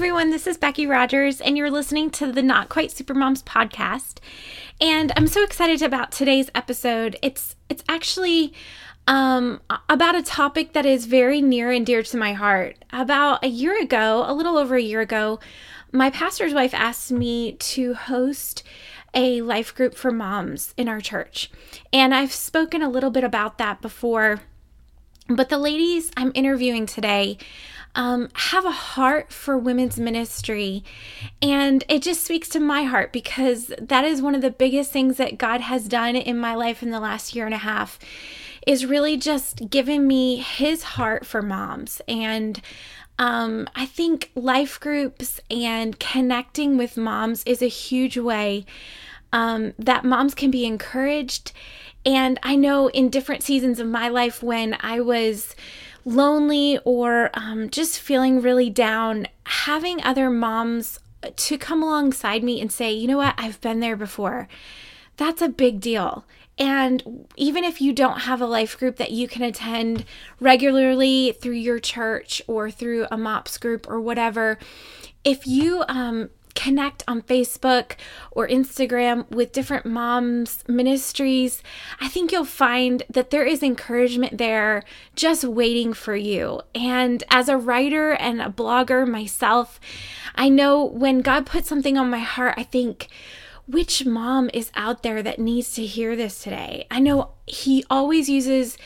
Everyone. This is Becky Rogers, and you're listening to the Not Quite Supermoms podcast. And I'm so excited about today's episode. It's it's actually um, about a topic that is very near and dear to my heart. About a year ago, a little over a year ago, my pastor's wife asked me to host a life group for moms in our church. And I've spoken a little bit about that before. But the ladies I'm interviewing today um, have a heart for women's ministry. And it just speaks to my heart because that is one of the biggest things that God has done in my life in the last year and a half is really just giving me his heart for moms. And um, I think life groups and connecting with moms is a huge way um, that moms can be encouraged. And I know in different seasons of my life when I was lonely or um, just feeling really down, having other moms to come alongside me and say, you know what, I've been there before, that's a big deal. And even if you don't have a life group that you can attend regularly through your church or through a MOPS group or whatever, if you um, connect on Facebook or Instagram with different moms ministries, I think you'll find that there is encouragement there just waiting for you. And as a writer and a blogger myself, I know when God puts something on my heart, I think, which mom is out there that needs to hear this today? I know he always uses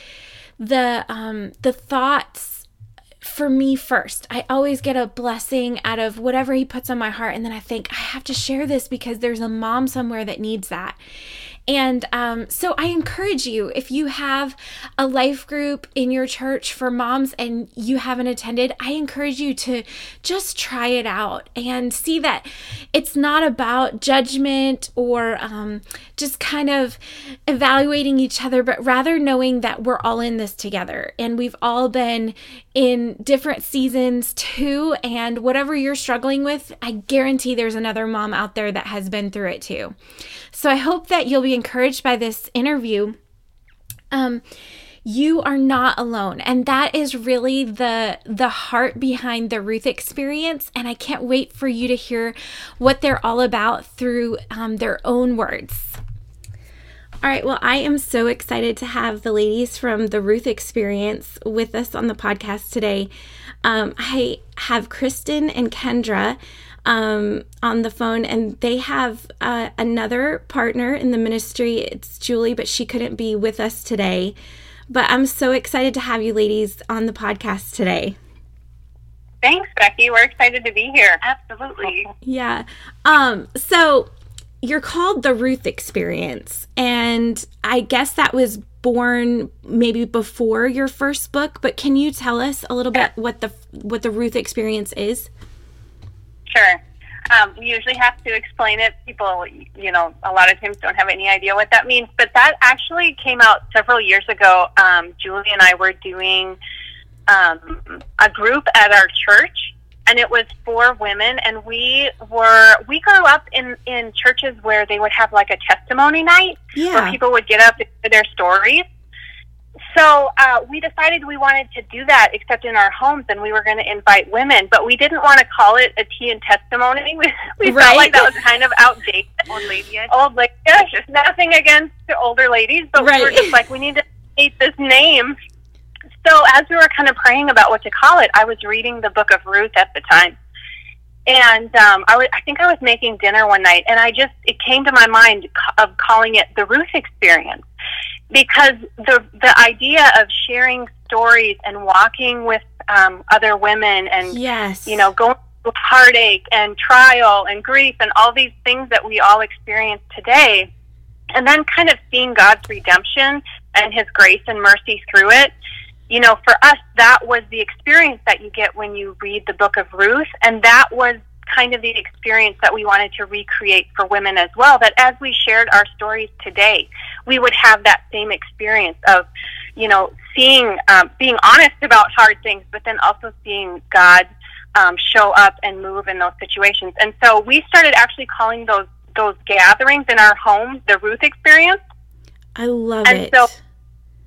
the um the thoughts for me first. I always get a blessing out of whatever he puts on my heart. And then I think, I have to share this because there's a mom somewhere that needs that. And um, so I encourage you if you have a life group in your church for moms and you haven't attended, I encourage you to just try it out and see that it's not about judgment or um, just kind of evaluating each other, but rather knowing that we're all in this together and we've all been in different seasons too. And whatever you're struggling with, I guarantee there's another mom out there that has been through it too. So I hope that you'll be encouraged by this interview. Um, you are not alone and that is really the the heart behind the ruth experience and i can't wait for you to hear what they're all about through um, their own words all right, well, I am so excited to have the ladies from the Ruth Experience with us on the podcast today. Um, I have Kristen and Kendra um, on the phone, and they have uh, another partner in the ministry. It's Julie, but she couldn't be with us today. But I'm so excited to have you ladies on the podcast today. Thanks, Becky. We're excited to be here. Absolutely. Yeah. Um, so you're called the Ruth Experience, and I guess that was born maybe before your first book. But can you tell us a little bit what the what the Ruth Experience is? Sure. Um, we usually have to explain it. People, you know, a lot of times don't have any idea what that means. But that actually came out several years ago. Um, Julie and I were doing um, a group at our church, and it was for women. And we were we grew up in in churches where they would have like a testimony night yeah. where people would get up and their stories. So uh, we decided we wanted to do that, except in our homes, and we were going to invite women, but we didn't want to call it a tea and testimony. We, we right. felt like that was kind of outdated. Old lady, old lady. Nothing against the older ladies, but right. we were just like, we need to hate this name. So as we were kind of praying about what to call it, I was reading the book of Ruth at the time, and um, I, was, I think I was making dinner one night, and I just it came to my mind of calling it the Ruth Experience because the the idea of sharing stories and walking with um, other women and yes. you know going through heartache and trial and grief and all these things that we all experience today and then kind of seeing God's redemption and his grace and mercy through it you know for us that was the experience that you get when you read the book of Ruth and that was kind of the experience that we wanted to recreate for women as well. That as we shared our stories today, we would have that same experience of, you know, seeing, um, being honest about hard things, but then also seeing God um, show up and move in those situations. And so we started actually calling those those gatherings in our home the Ruth experience. I love and it. So,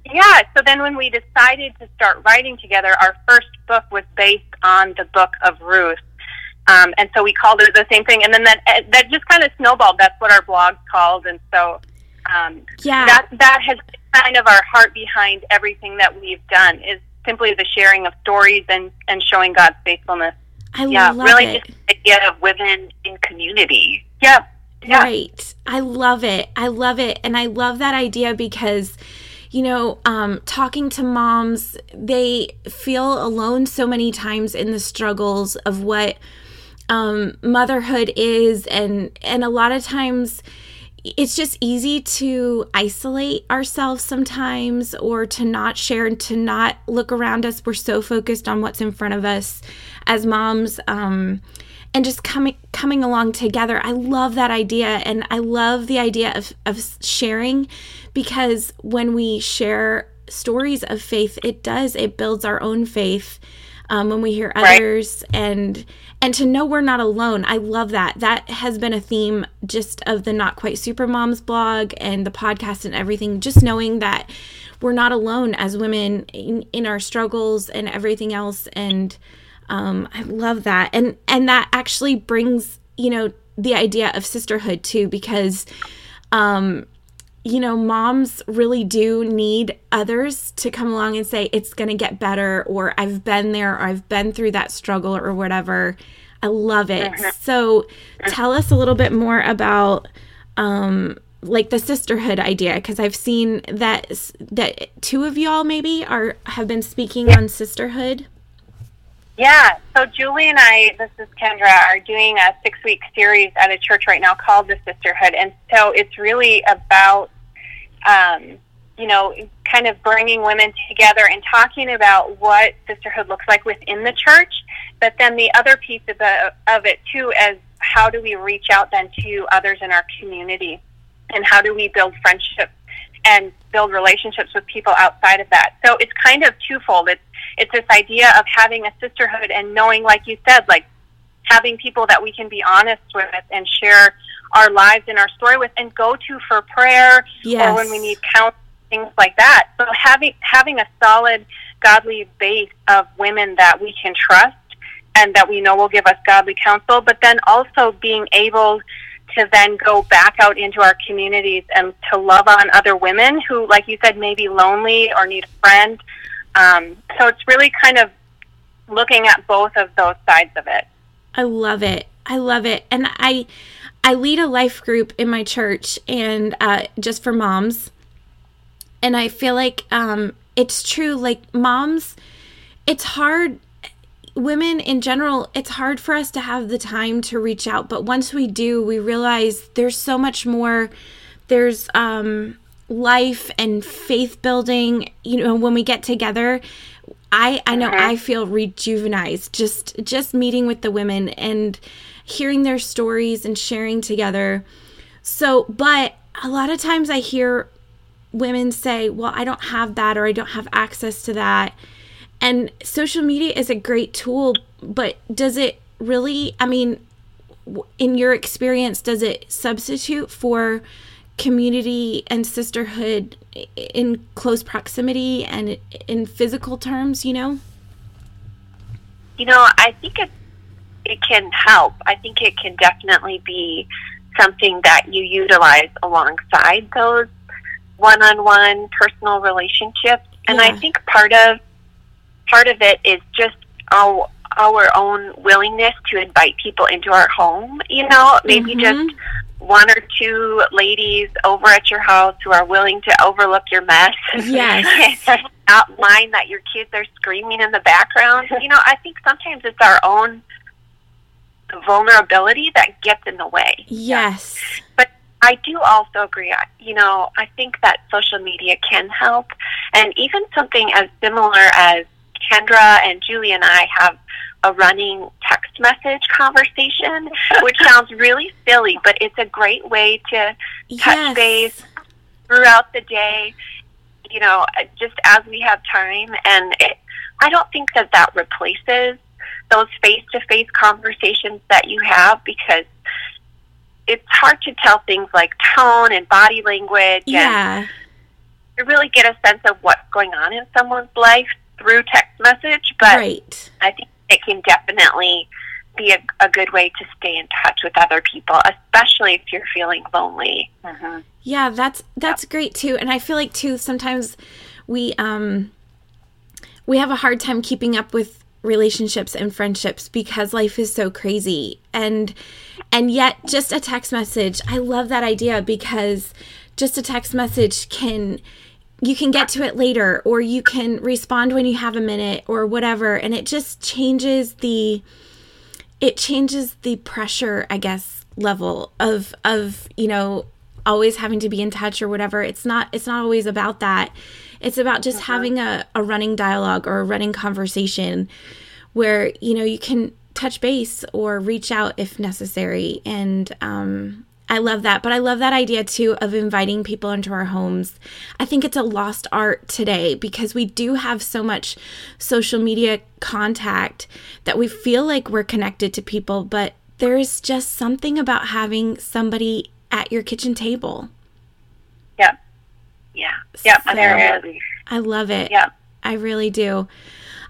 yeah, so then when we decided to start writing together, our first book was based on the book of Ruth. Um, and so we called it the same thing, and then that that just kind of snowballed. That's what our blog's called, and so um, yeah, that that has been kind of our heart behind everything that we've done is simply the sharing of stories and and showing God's faithfulness. I yeah, love really it. just the idea of women in community. Yeah, yeah. Right. I love it. I love it. And I love that idea because, you know, um, talking to moms, they feel alone so many times in the struggles of what um, motherhood is. And, and a lot of times, it's just easy to isolate ourselves sometimes or to not share and to not look around us. We're so focused on what's in front of us as moms. Um, and just coming coming along together. I love that idea and I love the idea of, of sharing because when we share stories of faith, it does, it builds our own faith. Um, when we hear others right. and and to know we're not alone. I love that. That has been a theme just of the not quite super moms blog and the podcast and everything. Just knowing that we're not alone as women in, in our struggles and everything else. And um, I love that, and and that actually brings you know the idea of sisterhood too, because um, you know moms really do need others to come along and say it's going to get better, or I've been there, or I've been through that struggle, or whatever. I love it. Mm-hmm. So tell us a little bit more about um, like the sisterhood idea because I've seen that that two of y'all maybe are have been speaking on sisterhood. Yeah, so Julie and I, this is Kendra, are doing a six week series at a church right now called The Sisterhood. And so it's really about, um, you know, kind of bringing women together and talking about what sisterhood looks like within the church. But then the other piece of, the, of it, too, is how do we reach out then to others in our community? And how do we build friendships and build relationships with people outside of that? So it's kind of twofold. It's it's this idea of having a sisterhood and knowing, like you said, like having people that we can be honest with and share our lives and our story with and go to for prayer yes. or when we need counseling, things like that. So having having a solid godly base of women that we can trust and that we know will give us godly counsel, but then also being able to then go back out into our communities and to love on other women who, like you said, may be lonely or need a friend um, so it's really kind of looking at both of those sides of it. I love it. I love it. And I I lead a life group in my church and uh, just for moms. And I feel like um, it's true. Like moms, it's hard. Women in general, it's hard for us to have the time to reach out. But once we do, we realize there's so much more. There's um, life and faith building you know when we get together i i know i feel rejuvenized just just meeting with the women and hearing their stories and sharing together so but a lot of times i hear women say well i don't have that or i don't have access to that and social media is a great tool but does it really i mean in your experience does it substitute for community and sisterhood in close proximity and in physical terms, you know? You know, I think it it can help. I think it can definitely be something that you utilize alongside those one-on-one personal relationships. And yeah. I think part of part of it is just our our own willingness to invite people into our home, you know, maybe mm-hmm. just one or two ladies over at your house who are willing to overlook your mess. Yes. not mind that your kids are screaming in the background. You know, I think sometimes it's our own vulnerability that gets in the way. Yes. But I do also agree. You know, I think that social media can help. And even something as similar as Kendra and Julie and I have a running text message conversation, which sounds really silly, but it's a great way to touch yes. base throughout the day, you know, just as we have time. And it, I don't think that that replaces those face to face conversations that you have because it's hard to tell things like tone and body language. Yeah. And to really get a sense of what's going on in someone's life through text message. But right. I think it can definitely be a, a good way to stay in touch with other people, especially if you're feeling lonely. Mm-hmm. Yeah, that's that's yep. great too. And I feel like too sometimes we um we have a hard time keeping up with relationships and friendships because life is so crazy. And and yet just a text message i love that idea because just a text message can you can get to it later or you can respond when you have a minute or whatever. And it just changes the it changes the pressure i guess level of of you know always having to be in touch or whatever it's not it's not always about that it's about just uh-huh. having a, a running dialogue or a running conversation where, you know, you can touch base or reach out if necessary. And um, I love that. But I love that idea too of inviting people into our homes. I think it's a lost art today because we do have so much social media contact that we feel like we're connected to people, but there's just something about having somebody at your kitchen table. Yeah. Yeah. Yeah. So, there is. I love it. Yeah. I really do.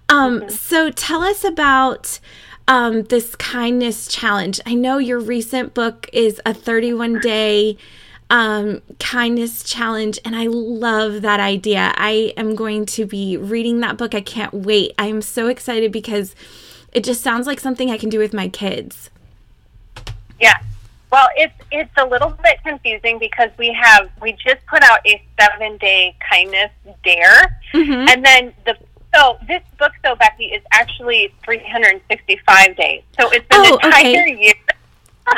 Um, mm-hmm. So tell us about um, this kindness challenge. I know your recent book is a 31 day um, kindness challenge, and I love that idea. I am going to be reading that book. I can't wait. I am so excited because it just sounds like something I can do with my kids. Yeah, well, it's it's a little bit confusing because we have we just put out a seven day kindness dare, mm-hmm. and then the so this book though Becky is actually three hundred and sixty five days. So it's an oh, entire okay. year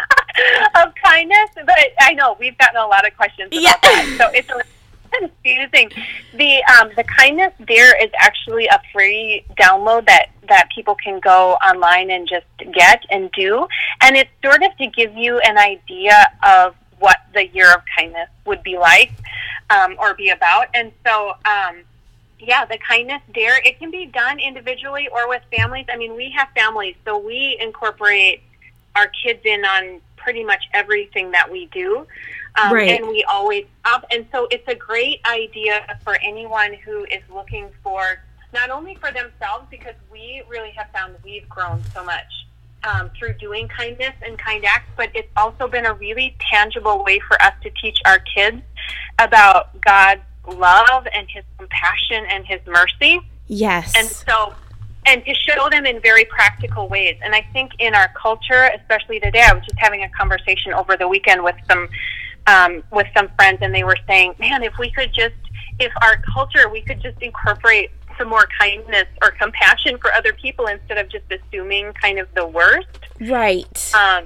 of kindness. But I know we've gotten a lot of questions about yeah. that, so it's. A, confusing. The um, the kindness dare is actually a free download that that people can go online and just get and do, and it's sort of to give you an idea of what the year of kindness would be like um, or be about. And so, um, yeah, the kindness dare it can be done individually or with families. I mean, we have families, so we incorporate our kids in on pretty much everything that we do. Um, right. And we always up. And so it's a great idea for anyone who is looking for not only for themselves, because we really have found we've grown so much um, through doing kindness and kind acts, but it's also been a really tangible way for us to teach our kids about God's love and His compassion and His mercy. Yes. And so and to show them in very practical ways. And I think in our culture, especially today, I was just having a conversation over the weekend with some um, with some friends, and they were saying, "Man, if we could just, if our culture, we could just incorporate some more kindness or compassion for other people instead of just assuming kind of the worst." Right. Um,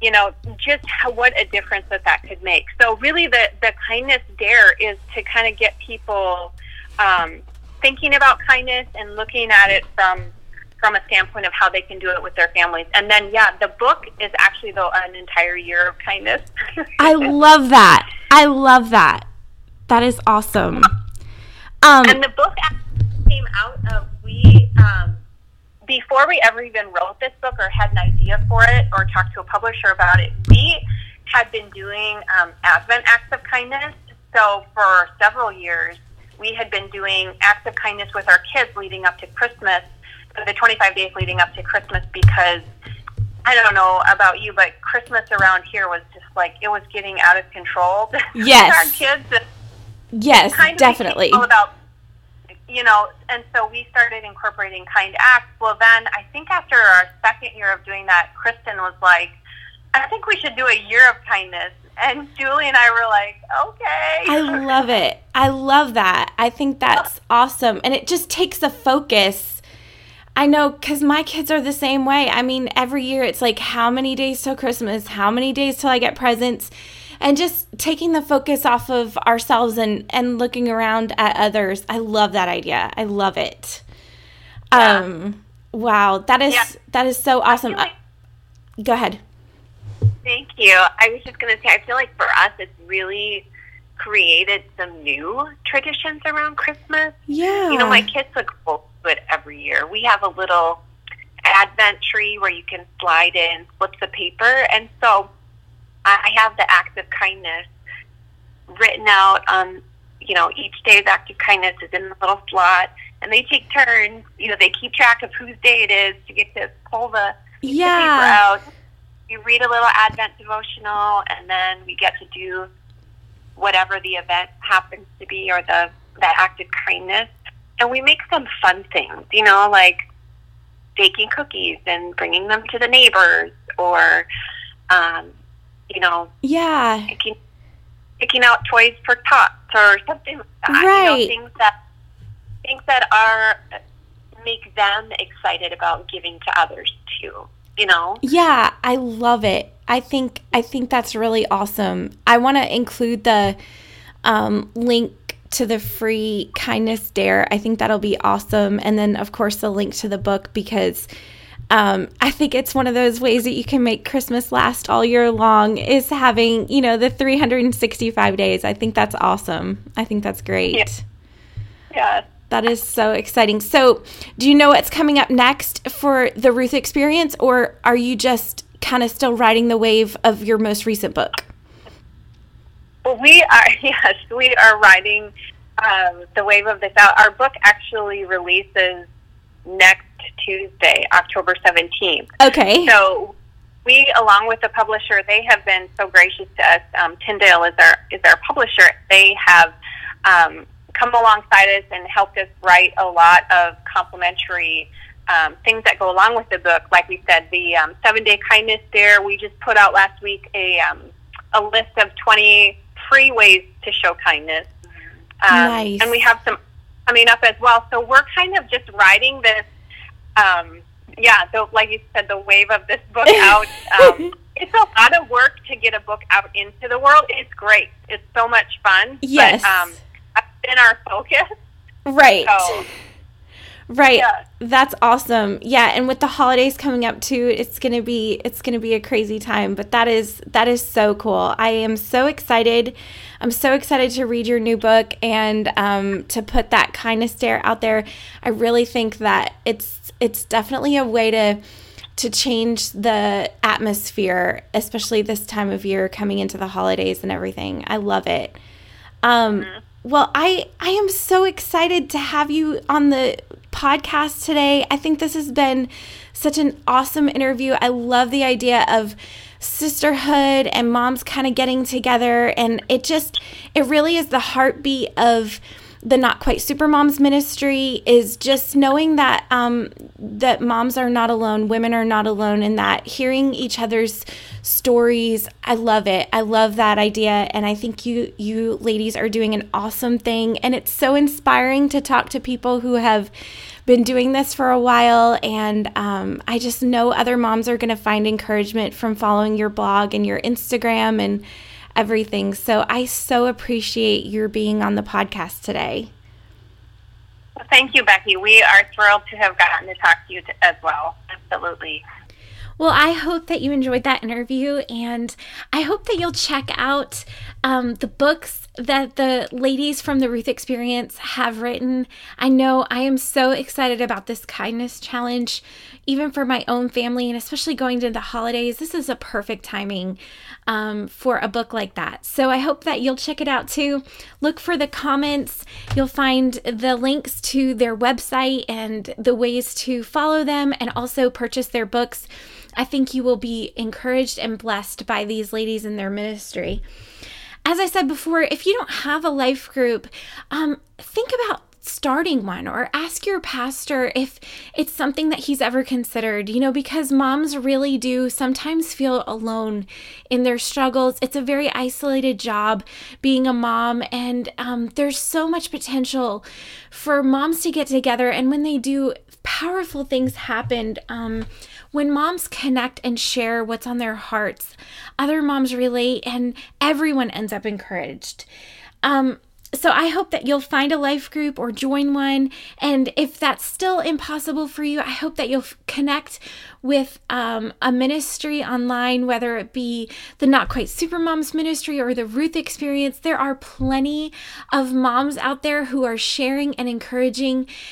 you know, just how, what a difference that that could make. So really, the the kindness dare is to kind of get people um, thinking about kindness and looking at it from from a standpoint of how they can do it with their families. And then, yeah, the book is actually though an entire year of kindness. I love that. I love that. That is awesome. Um, and the book actually came out of we um, before we ever even wrote this book or had an idea for it or talked to a publisher about it. We had been doing um, Advent acts of kindness. So for several years, we had been doing acts of kindness with our kids leading up to Christmas the 25 days leading up to Christmas because I don't know about you, but Christmas around here was just like it was getting out of control. Yes, our kids. Yes, kind definitely. All about you know, and so we started incorporating kind acts. Well, then I think after our second year of doing that, Kristen was like, "I think we should do a year of kindness." And Julie and I were like, okay. I love it. I love that. I think that's awesome. And it just takes the focus I know because my kids are the same way. I mean, every year it's like, how many days till Christmas? How many days till I get presents? And just taking the focus off of ourselves and, and looking around at others. I love that idea. I love it. Yeah. Um, wow, that is yeah. that is so awesome. Like, uh, go ahead. Thank you. I was just going to say, I feel like for us, it's really created some new traditions around Christmas. Yeah. You know, my kids look forward to it every year. We have a little advent tree where you can slide in slips of paper. And so I have the act of kindness written out on, you know, each day's act of kindness is in the little slot. And they take turns. You know, they keep track of whose day it is to get to pull the yeah. out. You read a little Advent devotional, and then we get to do whatever the event happens to be or the that act of kindness. And we make some fun things, you know, like baking cookies and bringing them to the neighbors, or um, you know, yeah, picking, picking out toys for tots or something like that. Right. You know, things that things that are make them excited about giving to others too. You know? Yeah, I love it. I think I think that's really awesome. I want to include the um, link to the free kindness dare. I think that'll be awesome, and then of course the link to the book because um, I think it's one of those ways that you can make Christmas last all year long is having you know the 365 days. I think that's awesome. I think that's great. Yeah. yeah. That is so exciting. So, do you know what's coming up next for the Ruth experience, or are you just kind of still riding the wave of your most recent book? Well, we are, yes, we are riding um, the wave of this out. Our book actually releases next Tuesday, October 17th. Okay. So, we, along with the publisher, they have been so gracious to us. Um, Tyndale is our is our publisher. They have um, come alongside us and helped us write a lot of complimentary um, things that go along with the book. Like we said, the um, seven day kindness dare. We just put out last week a um, a list of twenty free ways to show kindness. Um, nice. And we have some coming up as well. So we're kind of just riding this. Um, yeah, the, like you said, the wave of this book out. Um, it's a lot of work to get a book out into the world. It's great. It's so much fun. Yes. But, um, been our focus. Right. So, right. Yeah. That's awesome. Yeah, and with the holidays coming up too, it's going to be it's going to be a crazy time, but that is that is so cool. I am so excited. I'm so excited to read your new book and um, to put that kindness dare out there. I really think that it's it's definitely a way to to change the atmosphere, especially this time of year coming into the holidays and everything. I love it. Um, Well, I I am so excited to have you on the podcast today. I think this has been such an awesome interview. I love the idea of sisterhood and moms kind of getting together and it just it really is the heartbeat of the not quite super moms ministry is just knowing that um, that moms are not alone women are not alone and that hearing each other's stories i love it. I love that idea and i think you you ladies are doing an awesome thing and it's so inspiring to talk to people who have been doing this for a while and um, i just know other moms are going to find encouragement from following your blog and your instagram and everything. So I so appreciate your being on the podcast today. Well, thank you, Becky. We are thrilled to have gotten to talk to you t- as well. Absolutely. Well, I hope that you enjoyed that interview, and I hope that you'll check out um, the books that the ladies from the Ruth Experience have written. I know I am so excited about this kindness challenge, even for my own family, and especially going to the holidays. This is a perfect timing um, for a book like that. So I hope that you'll check it out too. Look for the comments. You'll find the links to their website and the ways to follow them and also purchase their books. I think you will be encouraged and blessed by these ladies in their ministry. As I said before, if you don't have a life group, um, think about starting one or ask your pastor if it's something that he's ever considered, you know, because moms really do sometimes feel alone in their struggles. It's a very isolated job being a mom, and um, there's so much potential for moms to get together. And when they do, powerful things happen. Um, when moms connect and share what's on their hearts, other moms relate and everyone ends up encouraged. Um, so I hope that you'll find a life group or join one. And if that's still impossible for you, I hope that you'll f- connect with um, a ministry online, whether it be the Not Quite Super Moms ministry or the Ruth Experience. There are plenty of moms out there who are sharing and encouraging